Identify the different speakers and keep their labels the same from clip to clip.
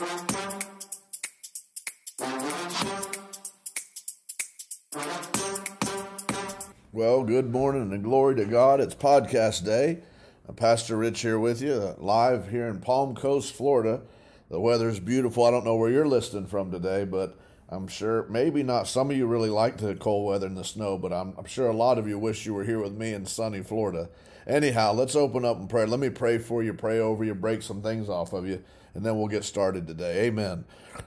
Speaker 1: Well, good morning and glory to God. It's podcast day. Pastor Rich here with you, uh, live here in Palm Coast, Florida. The weather's beautiful. I don't know where you're listening from today, but I'm sure maybe not. Some of you really like the cold weather and the snow, but I'm, I'm sure a lot of you wish you were here with me in sunny Florida. Anyhow, let's open up and pray. Let me pray for you, pray over you, break some things off of you, and then we'll get started today. Amen.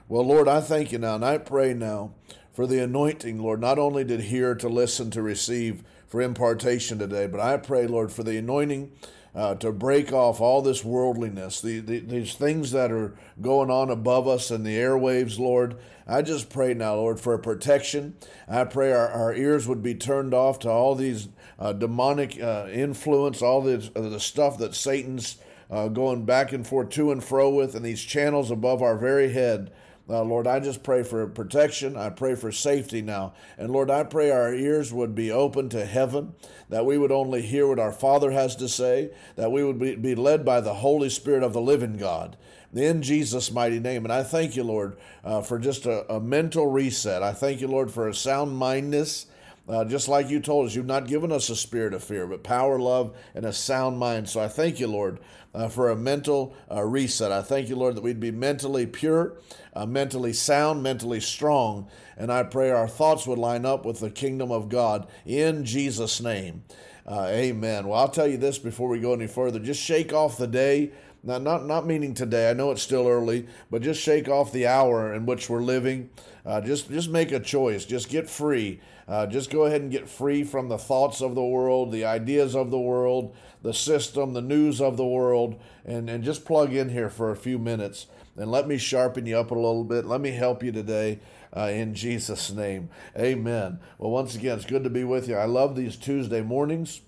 Speaker 1: Well, Lord, I thank you now, and I pray now for the anointing, Lord, not only did hear, to listen, to receive for impartation today, but I pray, Lord, for the anointing uh, to break off all this worldliness, the, the, these things that are going on above us in the airwaves, Lord. I just pray now, Lord, for protection. I pray our, our ears would be turned off to all these uh, demonic uh, influence, all this, uh, the stuff that Satan's uh, going back and forth to and fro with, and these channels above our very head. Uh, Lord, I just pray for protection. I pray for safety now. And Lord, I pray our ears would be open to heaven, that we would only hear what our Father has to say, that we would be, be led by the Holy Spirit of the living God. In Jesus' mighty name. And I thank you, Lord, uh, for just a, a, mental reset. I thank you, Lord, for a sound mindness. Uh, just like you told us, you've not given us a spirit of fear, but power, love, and a sound mind. So I thank you, Lord, uh, for a mental uh, reset. I thank you, Lord, that we'd be mentally pure, uh, mentally sound, mentally strong. And I pray our thoughts would line up with the kingdom of God in Jesus' name. Uh, amen. Well, I'll tell you this before we go any further. Just shake off the day now, not not meaning today. I know it's still early, but just shake off the hour in which we're living. Uh, just just make a choice. Just get free. Uh, just go ahead and get free from the thoughts of the world, the ideas of the world, the system, the news of the world, and and just plug in here for a few minutes and let me sharpen you up a little bit. Let me help you today. Uh, in Jesus' name, Amen. Well, once again, it's good to be with you. I love these Tuesday mornings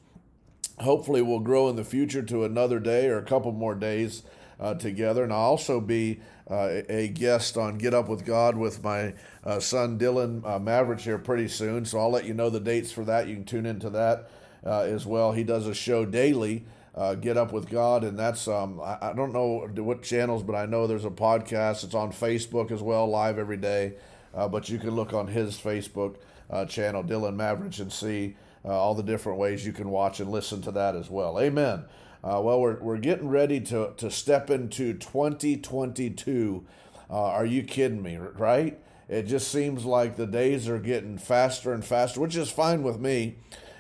Speaker 1: hopefully we'll grow in the future to another day or a couple more days uh, together. And I'll also be uh, a guest on Get Up with God with my uh, son Dylan uh, Mavericks here pretty soon. So I'll let you know the dates for that. You can tune into that uh, as well. He does a show daily. Uh, Get Up with God, and that's um, I, I, don't know what channels, but I know there's a podcast. It's on Facebook as well, live every day. but you can look on his Facebook channel, Dylan Mavericks, and see all the different ways you can watch and listen to that as well. Amen. Uh, well, we're, we're getting ready to, to step into 2022. Uh, are you kidding me, right? It just seems like the days are getting faster and faster, which is fine with me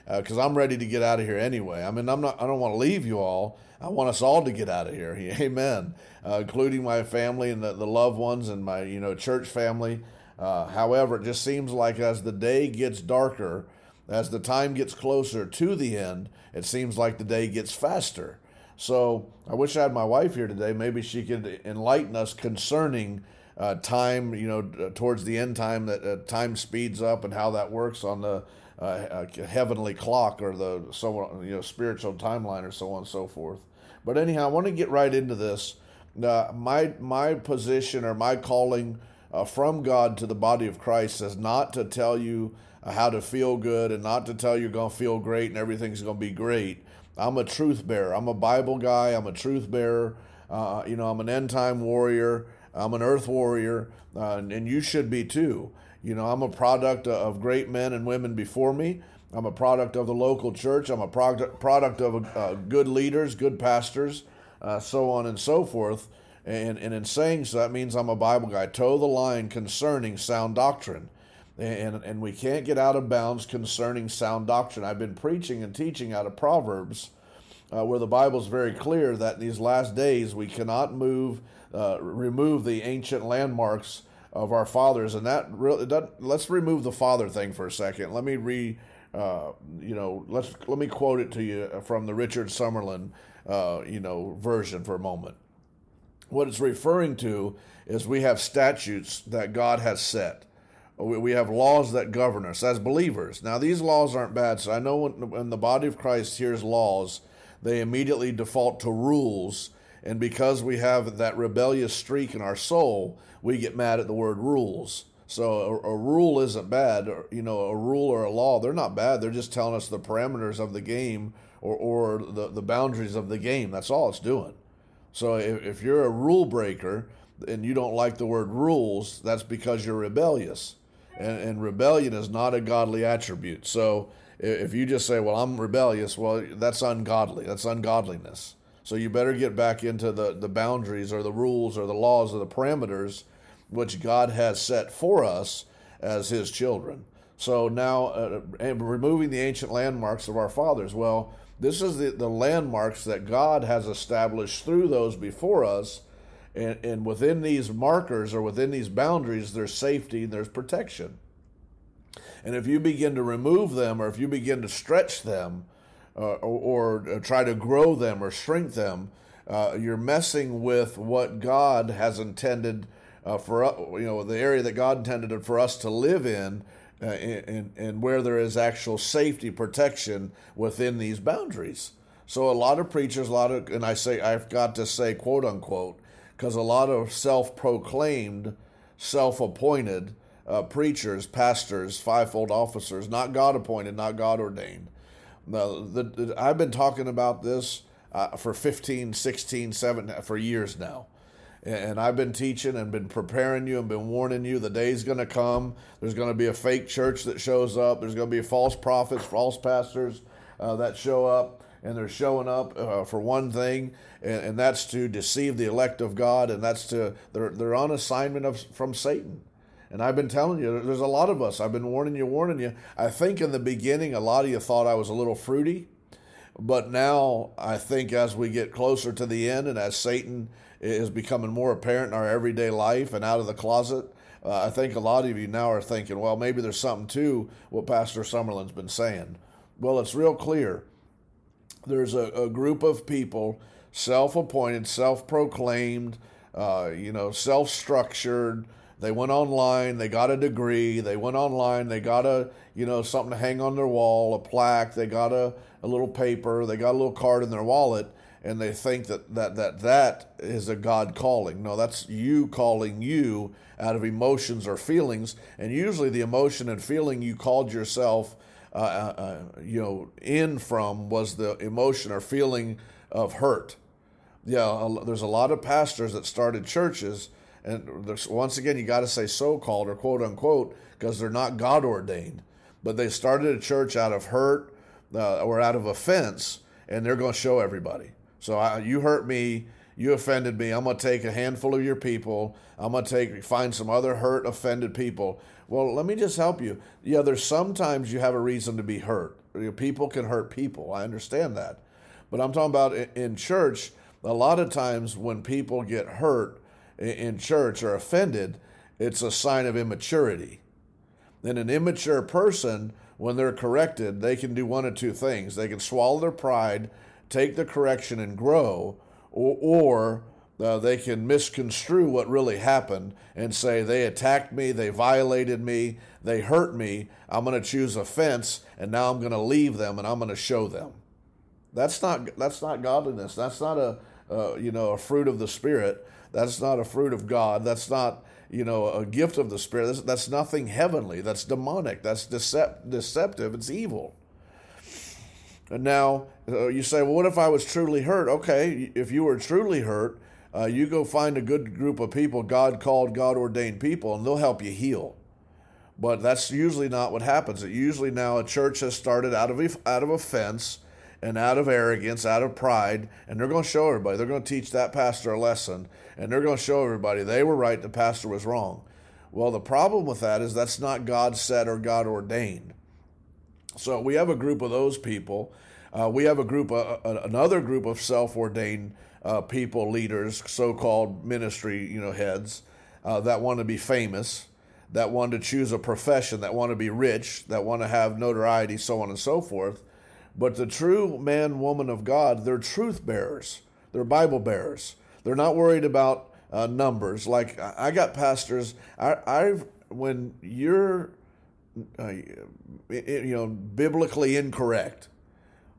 Speaker 1: because uh, I'm ready to get out of here anyway. I mean, I'm not. I don't want to leave you all. I want us all to get out of here. Amen. Uh, including my family and the, the loved ones and my you know church family. Uh, however, it just seems like as the day gets darker, as the time gets closer to the end, it seems like the day gets faster. So I wish I had my wife here today. Maybe she could enlighten us concerning uh, time, you know, uh, towards the end time that uh, time speeds up and how that works on the uh, uh, heavenly clock or the so you know spiritual timeline or so on and so forth. But anyhow, I want to get right into this. my my position or my calling from God to the body of Christ is not to tell you how to feel good and not to tell you you're going to feel great and everything's going to be great. I'm a truth bearer. I'm a Bible guy. I'm a truth bearer. Uh, you know, I'm an end time warrior. I'm an earth warrior, uh, and, and you should be too. You know, I'm a product of great men and women before me. I'm a product of the local church. I'm a product product of uh, good leaders, good pastors, uh, so on and so forth. And, and in saying so, that means I'm a Bible guy. Toe the line concerning sound doctrine and, and we can't get out of bounds concerning sound doctrine. I've been preaching and teaching out of Proverbs, uh, where the Bible is very clear that in these last days we cannot move, uh, remove the ancient landmarks of our fathers, and that really let's remove the father thing for a second. Let me re, uh, you know, let's let me quote it to you from the Richard Summerlin, uh, you know, version for a moment. What it's referring to is we have statutes that God has set we have laws that govern us as believers. Now, these laws aren't bad. So I know when, the body of Christ hears laws, they immediately default to rules. And because we have that rebellious streak in our soul, we get mad at the word rules. So a, a, rule isn't bad. You know, a rule or a law, they're not bad. They're just telling us the parameters of the game or, or the, the boundaries of the game. That's all it's doing. So if, if you're a rule breaker, and you don't like the word rules, that's because you're rebellious. And, and rebellion is not a godly attribute. So if you just say, well, I'm rebellious, well, that's ungodly. That's ungodliness. So you better get back into the, the boundaries or the rules or the laws or the parameters which God has set for us as His children. So now, uh, removing the ancient landmarks of our fathers, well, this is the, the landmarks that God has established through those before us. And, and within these markers or within these boundaries, there's safety and there's protection. And if you begin to remove them or if you begin to stretch them uh, or, or, try to grow them or shrink them, uh, you're messing with what God has intended uh, for you know the area that God intended for us to live in uh, and, and where there is actual safety protection within these boundaries. So a lot of preachers, a lot of, and I say I've got to say quote unquote, because a lot of self-proclaimed, self-appointed uh, preachers, pastors, fivefold officers, not God appointed, not God ordained. Now, the, the, I've been talking about this uh, for 15, 16, 17, for years now. And I've been teaching and been preparing you and been warning you the day's going to come. There's going to be a fake church that shows up. There's going to be false prophets, false pastors uh, that show up. And they're showing up uh, for one thing, and, and, that's to deceive the elect of God, and that's to they're they're on assignment of from Satan. And I've been telling you, there's a lot of us. I've been warning you, warning you. I think in the beginning, a lot of you thought I was a little fruity, but now I think as we get closer to the end, and as Satan is becoming more apparent in our everyday life and out of the closet. Uh, I think a lot of you now are thinking, well, maybe there's something to what Pastor Summerlin's been saying. Well, it's real clear. There's a, a group of people, self appointed, self proclaimed, uh, you know, self structured. They went online, they got a degree, they went online, they got a, you know, something to hang on their wall, a plaque, they got a, a little paper, they got a little card in their wallet, and they think that that that that is a God calling. No, that's you calling you out of emotions or feelings, and usually the emotion and feeling you called yourself, uh, uh, uh you know, in from was the emotion or feeling of hurt. Yeah, there's a lot of pastors that started churches, and once again, you got to say so-called or quote unquote because they're not God ordained, but they started a church out of hurt uh, or out of offense, and they're going to show everybody. So I, you hurt me, you offended me. I'm going to take a handful of your people. I'm going to take find some other hurt, offended people. Well, let me just help you. Yeah, there's sometimes you have a reason to be hurt. People can hurt people. I understand that. But I'm talking about in church, a lot of times when people get hurt in church or offended, it's a sign of immaturity. Then an immature person, when they're corrected, they can do one of two things. They can swallow their pride take the correction and grow, or, or uh, they can misconstrue what really happened and say they attacked me, they violated me, they hurt me. I'm going to choose offense, and now I'm going to leave them and I'm going to show them. That's not that's not godliness. That's not a uh, you know a fruit of the spirit. That's not a fruit of God. That's not you know a gift of the spirit. That's, that's nothing heavenly. That's demonic. That's decept, deceptive. It's evil. And now uh, you say, well, what if I was truly hurt? Okay, if you were truly hurt, uh, you go find a good group of people, God called, God ordained people, and they'll help you heal. But that's usually not what happens. It usually now a church has started out of out of offense and out of arrogance, out of pride, and they're going to show everybody. They're going to teach that pastor a lesson, and they're going to show everybody they were right, the pastor was wrong. Well, the problem with that is that's not God said or God ordained. So we have a group of those people. Uh, we have a group, uh, uh, another group of self-ordained uh, people, leaders, so-called ministry, you know, heads uh, that want to be famous, that want to choose a profession, that want to be rich, that want to have notoriety, so on and so forth. But the true man, woman of God, they're truth bearers. They're Bible bearers. They're not worried about uh, numbers. Like I got pastors. I, I've when you're uh, you know, biblically incorrect,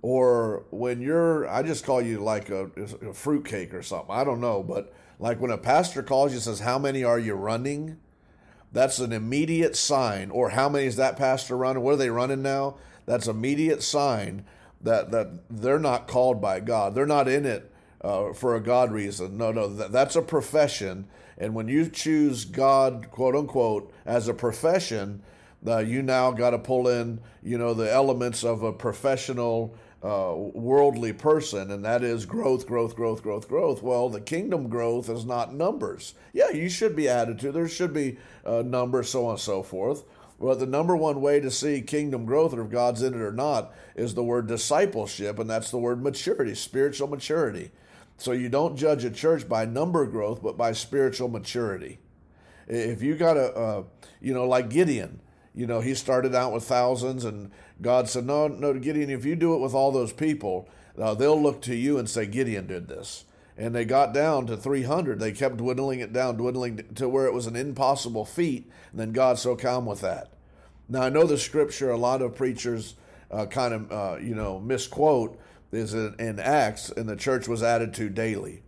Speaker 1: or when you're, I just call you like a, a fruitcake or something. I don't know, but like when a pastor calls you and says, "How many are you running?" That's an immediate sign. Or how many is that pastor running? What are they running now? That's immediate sign that that they're not called by God. They're not in it uh, for a God reason. No, no, that, that's a profession, And when you choose God, quote unquote, as a profession, uh, you now got to pull in, you know, the elements of a professional, uh, worldly person, and that is growth, growth, growth, growth, growth. Well, the kingdom growth is not numbers. Yeah, you should be added to. There should be uh, numbers, so on and so forth. But the number one way to see kingdom growth, or if God's in it or not, is the word discipleship, and that's the word maturity, spiritual maturity. So you don't judge a church by number growth, but by spiritual maturity. If you got a, uh, you know, like Gideon, you know, he started out with thousands, and God said, "No, no, Gideon. If you do it with all those people, uh, they'll look to you and say Gideon did this." And they got down to 300. They kept dwindling it down, dwindling to where it was an impossible feat. And then God so calm with that. Now I know the scripture. A lot of preachers uh, kind of, uh, you know, misquote is in, in Acts, and the church was added to daily.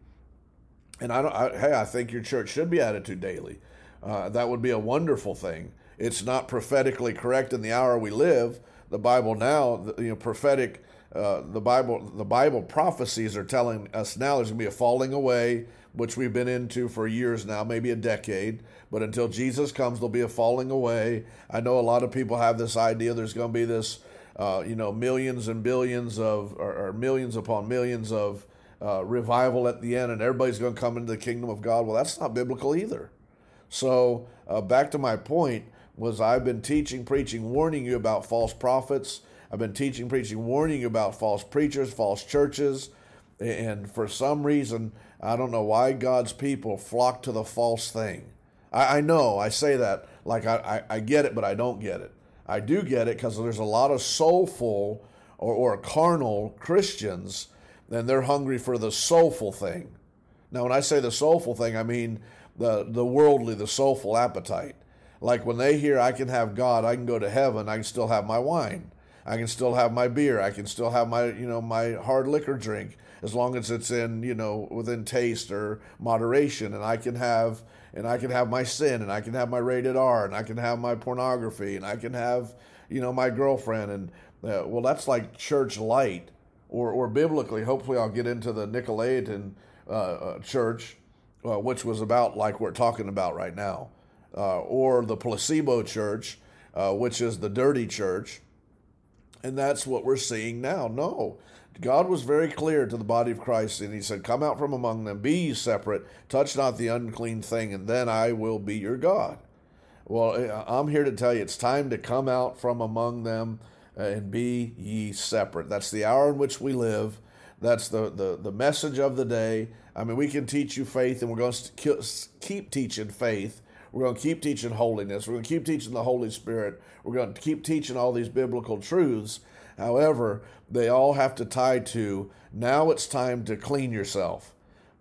Speaker 1: And I don't. I, hey, I think your church should be added to daily. Uh, that would be a wonderful thing. It's not prophetically correct in the hour we live. The Bible now, you know, prophetic. Uh, the Bible, the Bible prophecies are telling us now there's going to be a falling away, which we've been into for years now, maybe a decade. But until Jesus comes, there'll be a falling away. I know a lot of people have this idea there's going to be this uh, you know, millions and billions of, or, or millions upon millions of uh, revival at the end, and everybody's going to come into the kingdom of God. Well, that's not biblical either. So, uh, back to my point was I've been teaching, preaching, warning you about false prophets. I've been teaching, preaching, warning you about false preachers, false churches, and for some reason, I don't know why God's people flock to the false thing. I, I know I say that like I, I, I get it, but I don't get it. I do get it because there's a lot of soulful or, or carnal Christians, and they're hungry for the soulful thing. Now, when I say the soulful thing, I mean the, the worldly, the soulful appetite. Like when they hear I can have God, I can go to heaven, I can still have my wine. I can still have my beer. I can still have my, you know, my hard liquor drink as long as it's in, you know, within taste or moderation. And I can have, and I can have my sin, and I can have my rated R, and I can have my pornography, and I can have, you know, my girlfriend. And uh, well, that's like church light, or or biblically. Hopefully, I'll get into the Nicolaitan uh, uh, church, uh, which was about like we're talking about right now, uh, or the placebo church, uh, which is the dirty church and that's what we're seeing now. No. God was very clear to the body of Christ, and He said, Come out from among them, be ye separate, touch not the unclean thing, and then I will be your God. Well, eh, I'm here to tell you it's time to come out from among them uh, and be ye separate. That's the hour in which we live. That's the, the, the message of the day. I mean, we can teach you faith, and we're going to keep teaching faith we're going to keep teaching holiness. We're going to keep teaching the Holy Spirit. We're going to keep teaching all these biblical truths. However, they all have to tie to now it's time to clean yourself.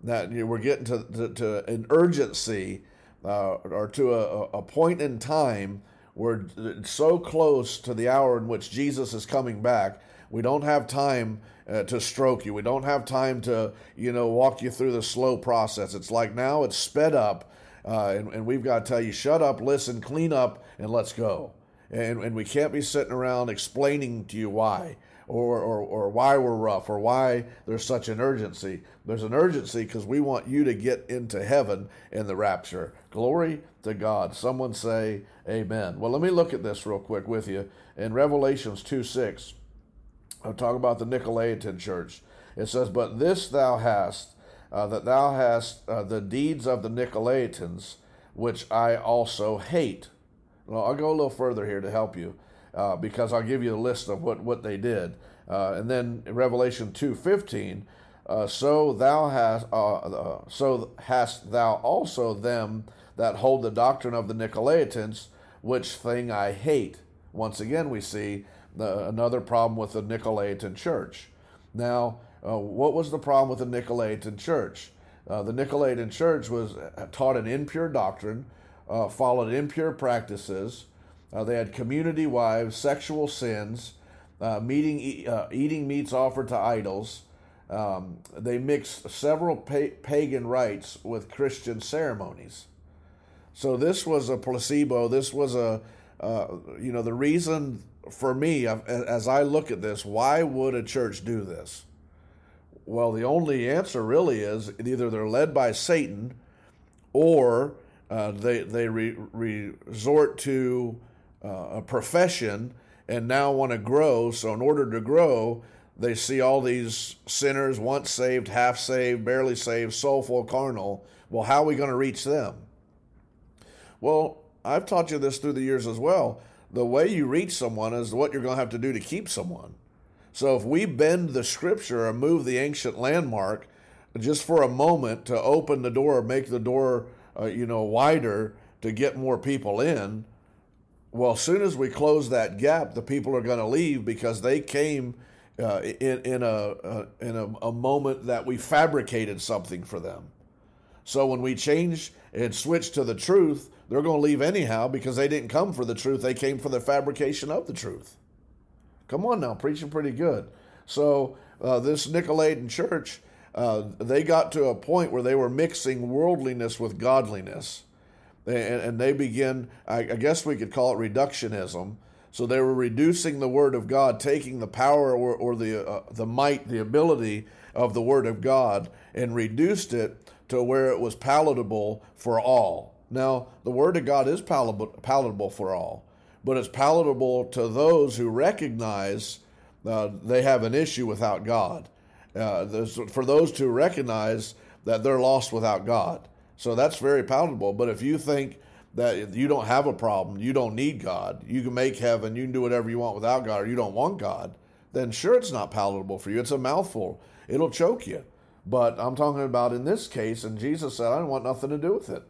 Speaker 1: That we're getting to, to, to an urgency uh, or to a, a point in time we're so close to the hour in which Jesus is coming back. We don't have time uh, to stroke you. We don't have time to, you know, walk you through the slow process. It's like now it's sped up uh, and, and we've got to tell you, shut up, listen, clean up, and let's go. And, and we can't be sitting around explaining to you why. Or, or, or why we're rough or why there's such an urgency. There's an urgency because we want you to get into heaven in the rapture. Glory to God. Someone say amen. Well, let me look at this real quick with you. In Revelations 2 6, I'll talk about the Nicolaitan church. It says, But this thou hast, uh, that thou hast uh, the deeds of the Nicolaitans, which I also hate. Well, I'll go a little further here to help you, uh, because I'll give you a list of what, what they did. Uh, and then Revelation two fifteen, uh, so thou hast uh, so hast thou also them that hold the doctrine of the Nicolaitans, which thing I hate. Once again, we see the, another problem with the Nicolaitan church. Now, uh, what was the problem with the Nicolaitan church? Uh, the Nicolaitan church was uh, taught an impure doctrine, uh, followed impure practices. Uh, they had community wives, sexual sins, meeting, eating meats offered to idols. Um, they mixed several pa- pagan rites with Christian ceremonies. So this was a placebo. This was a, you know, the reason for me, as I look at this, why would a church do this? Well, the only answer really is either they're led by Satan or uh, they they re, resort to uh, a profession and now want to grow. So in order to grow, they see all these sinners, once saved, half saved, barely saved, soulful, carnal. Well, how are we going to reach them? Well, I've taught you this through the years as well. The way you reach someone is what you're going to have to do to keep someone. So if we bend the scripture and move the ancient landmark just for a moment to open the door, make the door, uh, you know, wider to get more people in, well, as soon as we close that gap, the people are going to leave because they came uh, in, in, a, uh, in a, a moment that we fabricated something for them. So when we change and switch to the truth, they're going to leave anyhow because they didn't come for the truth. They came for the fabrication of the truth. Come on now, preaching pretty good. So uh, this Nicolaitan church, uh, they got to a point where they were mixing worldliness with godliness. And, and they begin, I, I guess we could call it reductionism. So they were reducing the word of God, taking the power or, or the, uh, the might, the ability of the word of God, and reduced it to where it was palatable for all. Now, the Word of God is palatable, palatable for all, but it's palatable to those who recognize uh, they have an issue without God. Uh, for those to recognize that they're lost without God. So that's very palatable. But if you think that you don't have a problem, you don't need God, you can make heaven, you can do whatever you want without God, or you don't want God, then sure, it's not palatable for you. It's a mouthful, it'll choke you. But I'm talking about in this case, and Jesus said, I don't want nothing to do with it.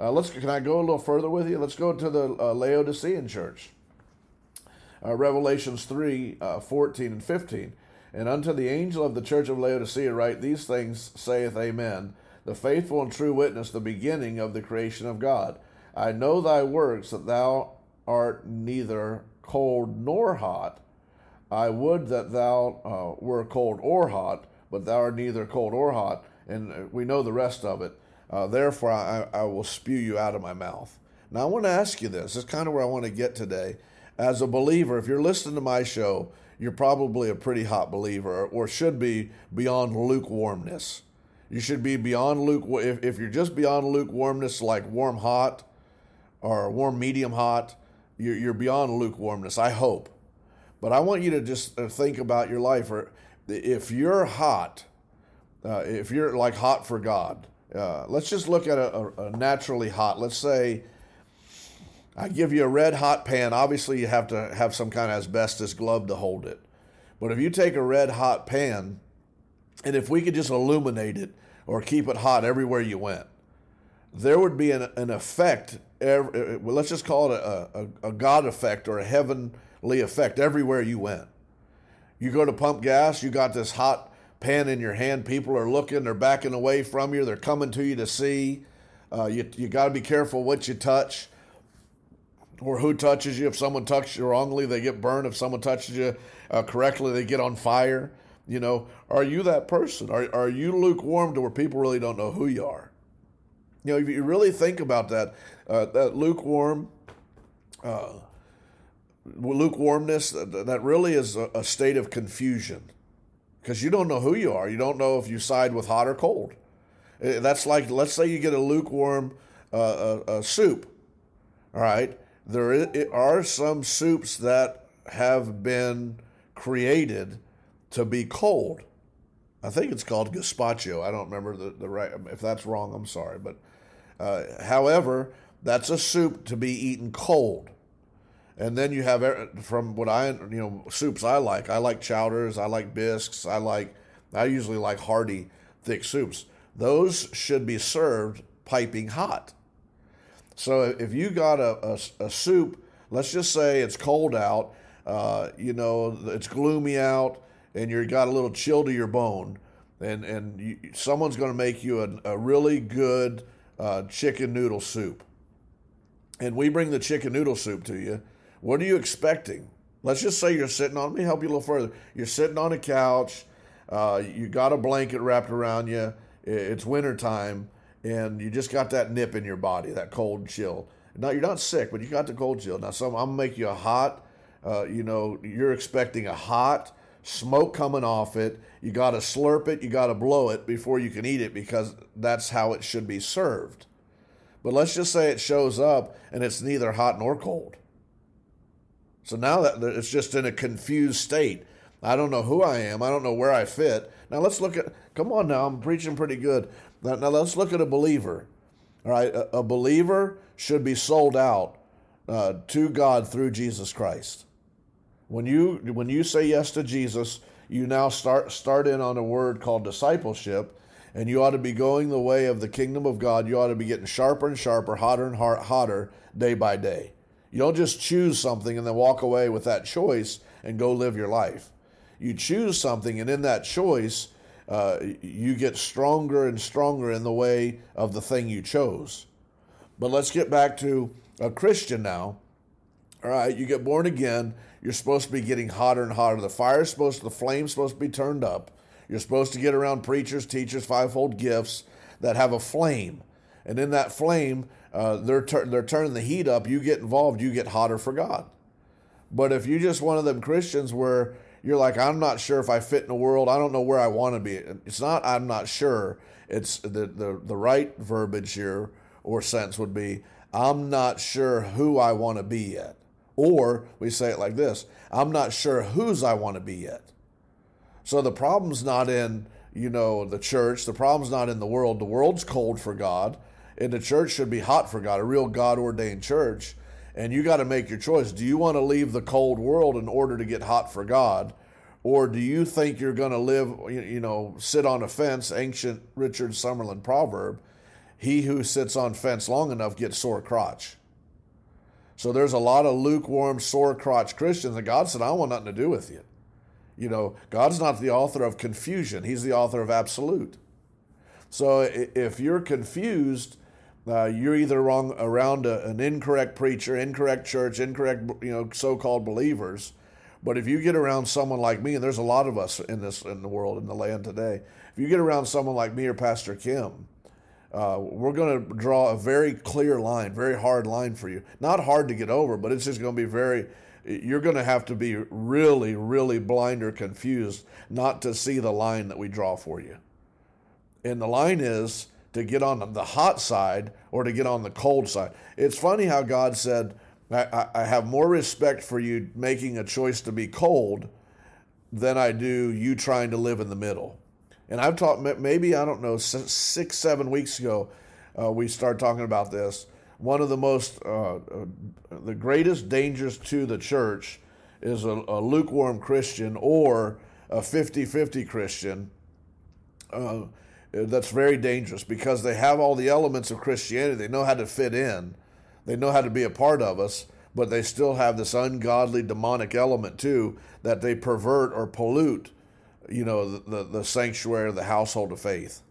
Speaker 1: Uh, let's can I go a little further with you? Let's go to the uh, Laodicean church. Uh, Revelations 3 uh, 14 and 15. And unto the angel of the church of Laodicea write these things, saith Amen, the faithful and true witness, the beginning of the creation of God. I know thy works, that thou art neither cold nor hot. I would that thou uh, were cold or hot but thou art neither cold or hot. And uh, we know the rest of it. Uh, therefore, I, I will spew you out of my mouth. Now, I want to ask you this. This is kind of where I want to get today. As a believer, if you're listening to my show, you're probably a pretty hot believer or should be beyond lukewarmness. You should be beyond luke. If, if you're just beyond lukewarmness, like warm hot or warm medium hot, you're, you're beyond lukewarmness. I hope. But I want you to just uh, think about your life. Or if you're hot, uh, if you're like hot for God, uh, let's just look at a, a, naturally hot. Let's say I give you a red hot pan. Obviously, you have to have some kind of asbestos glove to hold it. But if you take a red hot pan, and if we could just illuminate it or keep it hot everywhere you went, there would be an, an effect. Every, uh, well, let's just call it a, a, a God effect or a heavenly effect everywhere you went. You go to pump gas, you got this hot pan in your hand. People are looking, they're backing away from you, they're coming to you to see. Uh, you you got to be careful what you touch or who touches you. If someone touches you wrongly, they get burned. If someone touches you uh, correctly, they get on fire. You know, are you that person? Are, are you lukewarm to where people really don't know who you are? You know, if you really think about that, uh, that lukewarm, uh, lukewarmness, that really is a, state of confusion because you don't know who you are. You don't know if you side with hot or cold. Eh, that's like, let's say you get a lukewarm uh, a, a soup. All right. There are some soups that have been created to be cold. I think it's called gazpacho. I don't remember the, the right. If that's wrong, I'm sorry. But uh, however, that's a soup to be eaten cold. And then you have from what I you know soups I like. I like chowders. I like bisques. I like. I usually like hearty, thick soups. Those should be served piping hot. So if you got a, a, a soup, let's just say it's cold out, uh, you know, it's gloomy out, and you got a little chill to your bone, and and you, someone's going to make you a, a really good uh, chicken noodle soup, and we bring the chicken noodle soup to you what are you expecting? Let's just say you're sitting on, let me help you a little further. You're sitting on a couch, uh, you got a blanket wrapped around you, it's wintertime, and you just got that nip in your body, that cold chill. Now, you're not sick, but you got the cold chill. Now, some, I'm going to make you a hot, uh, you know, you're expecting a hot smoke coming off it. You got to slurp it, you got to blow it before you can eat it because that's how it should be served. But let's just say it shows up and it's neither hot nor cold. So now that it's just in a confused state. I don't know who I am. I don't know where I fit. Now let's look at, come on now, I'm preaching pretty good. Now, now let's look at a believer. All right, a, a believer should be sold out uh, to God through Jesus Christ. When you when you say yes to Jesus, you now start start in on a word called discipleship, and you ought to be going the way of the kingdom of God. You ought to be getting sharper and sharper, hotter and hotter day by day. You don't just choose something and then walk away with that choice and go live your life. You choose something, and in that choice, uh, you get stronger and stronger in the way of the thing you chose. But let's get back to a Christian now. All right, you get born again. You're supposed to be getting hotter and hotter. The fire's supposed to, the flame's supposed to be turned up. You're supposed to get around preachers, teachers, fivefold gifts that have a flame. And in that flame, uh, they're, tur- they're turning the heat up. You get involved, you get hotter for God. But if you're just one of them Christians where you're like, I'm not sure if I fit in the world, I don't know where I want to be. It's not, I'm not sure. It's the, the, the right verbiage here or sense would be, I'm not sure who I want to be yet. Or we say it like this I'm not sure whose I want to be yet. So the problem's not in, you know, the church. The problem's not in the world. The world's cold for God, and the church should be hot for God, a real God ordained church. And you got to make your choice. Do you want to leave the cold world in order to get hot for God? Or do you think you're going to live, you know, sit on a fence, ancient Richard Summerlin proverb, he who sits on fence long enough gets sore crotch. So there's a lot of lukewarm, sore crotch Christians, and God said, I want nothing to do with you. You know, God's not the author of confusion, He's the author of absolute. So if you're confused, uh, you're either wrong around a, an incorrect preacher, incorrect church, incorrect you know so-called believers. But if you get around someone like me, and there's a lot of us in this in the world in the land today, if you get around someone like me or Pastor Kim, uh, we're going to draw a very clear line, very hard line for you. Not hard to get over, but it's just going to be very, you're going to have to be really, really blind or confused not to see the line that we draw for you. And the line is to get on the hot side or to get on the cold side. It's funny how God said, I, I have more respect for you making a choice to be cold than I do you trying to live in the middle. And I've talked maybe I don't know six seven weeks ago, uh, we started talking about this. One of the most uh, uh, the greatest dangers to the church is a, a lukewarm Christian or a 50-50 Christian. Uh, that's very dangerous because they have all the elements of Christianity. They know how to fit in. They know how to be a part of us, but they still have this ungodly demonic element too that they pervert or pollute you know, the, the, sanctuary the household of faith.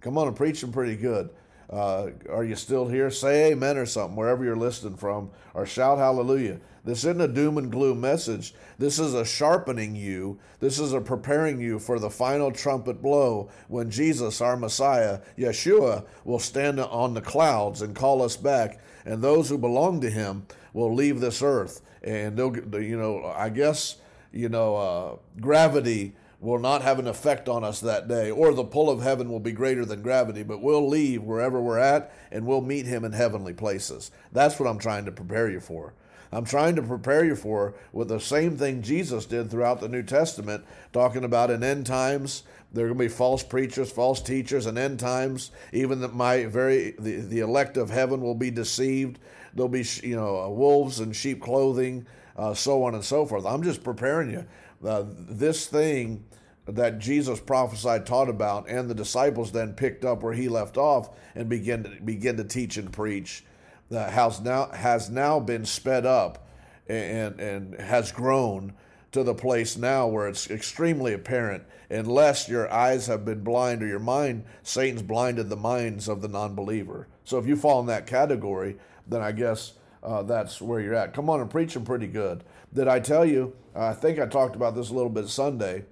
Speaker 1: Come on, I'm preaching pretty good. Uh, are you still here? Say amen or something, wherever you're listening from, or shout hallelujah. This isn't a doom and gloom message. This is a sharpening you. This is a preparing you for the final trumpet blow when Jesus, our Messiah, Yeshua, will stand on the clouds and call us back. And those who belong to him will leave this earth. And they'll, you know, I guess, you know, uh, gravity will not have an effect on us that day, or the pull of heaven will be greater than gravity, but we'll leave wherever we're at and we'll meet him in heavenly places. That's what I'm trying to prepare you for. I'm trying to prepare you for with the same thing Jesus did throughout the New Testament, talking about in end times there are going to be false preachers, false teachers, and end times. Even that my very the, the elect of heaven will be deceived. There'll be you know wolves in sheep clothing, uh, so on and so forth. I'm just preparing you. Uh, this thing that Jesus prophesied, taught about, and the disciples then picked up where he left off and began to, begin to teach and preach, uh, has now has now been sped up and and has grown to the place now where it's extremely apparent. Unless your eyes have been blind or your mind, Satan's blinded the minds of the non-believer. So if you fall in that category, then I guess uh, that's where you're at. Come on and preach them pretty good. Did I tell you? I think I talked about this a little bit Sunday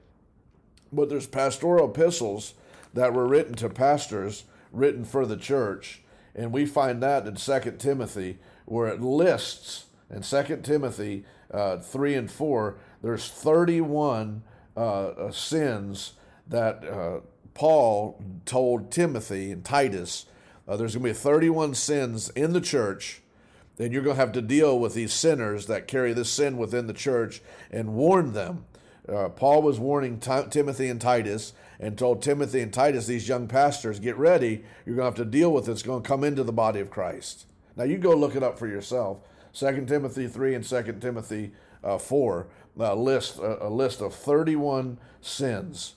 Speaker 1: but there's pastoral epistles that were written to pastors, written for the church. And we find that in 2 Timothy, where it lists in 2 Timothy uh, 3 and 4, there's 31 uh, uh, sins that uh, Paul told Timothy and Titus Uh, there's going to be 31 sins in the church, and you're going to have to deal with these sinners that carry this sin within the church and warn them. Uh, Paul was warning T- Timothy and Titus and told Timothy and Titus, these young pastors, get ready. You're going to have to deal with it. It's going to come into the body of Christ. Now, you go look it up for yourself. 2 Timothy 3 and 2 Timothy uh, 4 uh, list, a, a list of 31 sins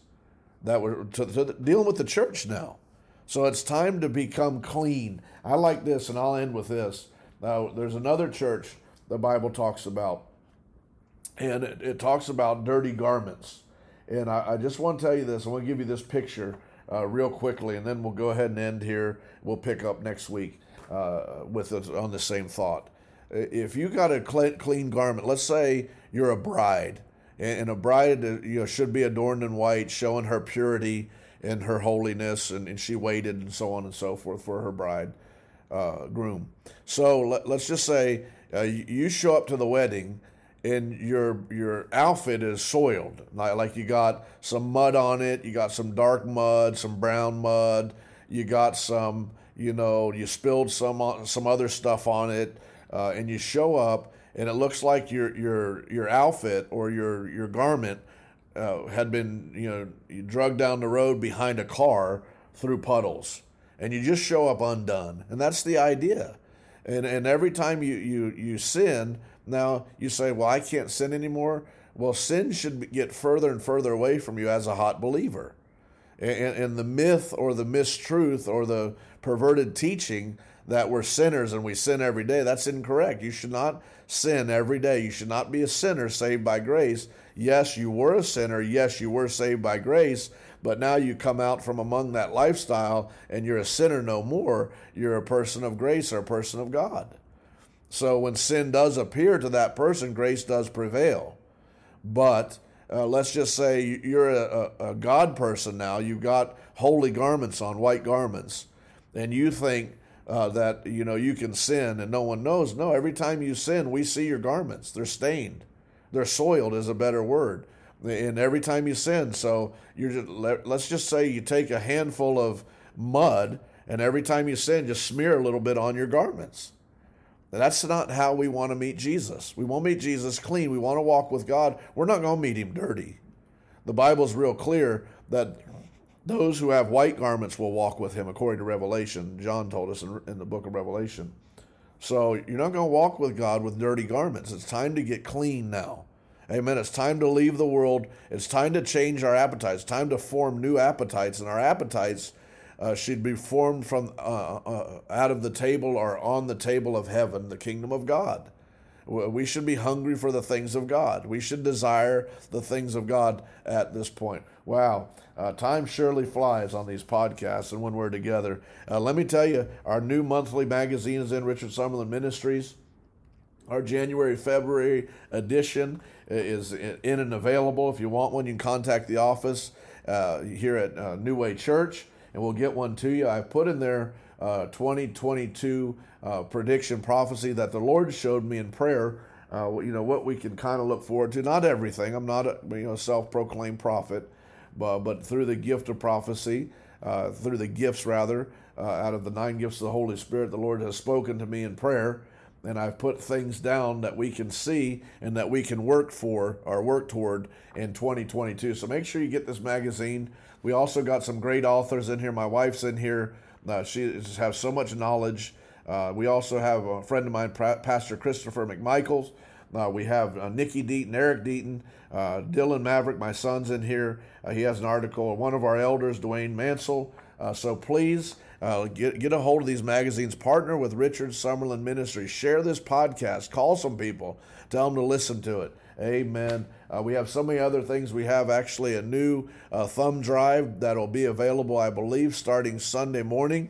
Speaker 1: that were to, to, dealing with the church now. So it's time to become clean. I like this, and I'll end with this. Now, there's another church the Bible talks about, and it, it talks about dirty garments. And I, I, just want to tell you this. I want to give you this picture uh, real quickly, and then we'll go ahead and end here. We'll pick up next week uh, with it on the same thought. If you got a clean garment, let's say you're a bride, and a bride uh, you know should be adorned in white, showing her purity and her holiness, and, and she waited and so on and so forth for her bride uh, groom. So let, us just say uh, you show up to the wedding and your your outfit is soiled, like, like you got some mud on it, you got some dark mud, some brown mud, you got some you know you spilled some some other stuff on it, uh, and you show up and it looks like your your your outfit or your your garment uh, had been you know you drugged down the road behind a car through puddles, and you just show up undone, and that's the idea. And and every time you you you sin, now you say, well, I can't sin anymore. Well, sin should get further and further away from you as a hot believer. And, and the myth or the mistruth or the perverted teaching that we're sinners and we sin every day, that's incorrect. You should not sin every day. You should not be a sinner saved by grace. Yes, you were a sinner. Yes, you were saved by grace. But now you come out from among that lifestyle and you're a sinner no more. You're a person of grace or a person of God. So when sin does appear to that person, grace does prevail. But uh, let's just say you're a, a, God person now. You've got holy garments on, white garments, and you think uh, that you know you can sin and no one knows. No, every time you sin, we see your garments. They're stained. They're soiled is a better word. And every time you sin, so you're just, let's just say you take a handful of mud, and every time you sin, just smear a little bit on your garments. That's not how we want to meet Jesus. We won't meet Jesus clean. We want to walk with God. We're not going to meet him dirty. The Bible's real clear that those who have white garments will walk with him, according to Revelation. John told us in, in the book of Revelation. So you're not going to walk with God with dirty garments. It's time to get clean now. Amen. It's time to leave the world. It's time to change our appetites. Time to form new appetites. And our appetites uh, should be formed from uh, uh, out of the table or on the table of heaven, the kingdom of God. We should be hungry for the things of God. We should desire the things of God at this point. Wow, uh, time surely flies on these podcasts and when we're together. Uh, let me tell you, our new monthly magazine is in Richard Summerlin Ministries. Our January February edition is in and available. If you want one, you can contact the office uh, here at uh, New Way Church and we'll get one to you. I've put in there uh, 2022 uh, prediction prophecy that the Lord showed me in prayer. Uh, you know what we can kind of look forward to. Not everything. I'm not a you know self-proclaimed prophet, but but through the gift of prophecy, uh, through the gifts rather, uh, out of the nine gifts of the Holy Spirit, the Lord has spoken to me in prayer and I've put things down that we can see and that we can work for or work toward in 2022. So make sure you get this magazine. We also got some great authors in here. My wife's in here. Uh, she has so much knowledge. Uh, we also have a friend of mine, Pastor Christopher McMichaels. Uh, we have uh, Nikki Deaton, Eric Deaton, uh, Dylan Maverick, my son's in here. Uh, he has an article. One of our elders, Dwayne Mansell. Uh, so please uh, get, get a hold of these magazines. Partner with Richard Summerlin Ministries. Share this podcast. Call some people. Tell them to listen to it. Amen. Uh, we have so many other things. We have actually a new uh, thumb drive that'll be available, I believe, starting Sunday morning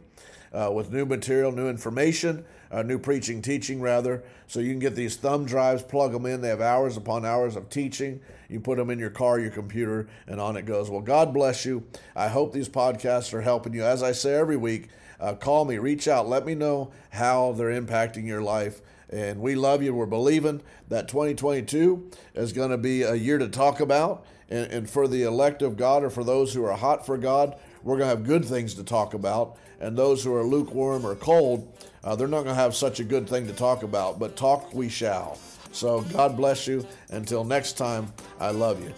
Speaker 1: uh, with new material, new information, uh, new preaching, teaching rather. So you can get these thumb drives, plug them in. They have hours upon hours of teaching. You put them in your car, your computer, and on it goes. Well, God bless you. I hope these podcasts are helping you. As I say every week, uh, call me, reach out, let me know how they're impacting your life. And we love you. We're believing that 2022 is going to be a year to talk about. And, and for the elect of God or for those who are hot for God, we're going to have good things to talk about. And those who are lukewarm or cold, uh, they're not going to have such a good thing to talk about. But talk we shall. So God bless you. Until next time, I love you.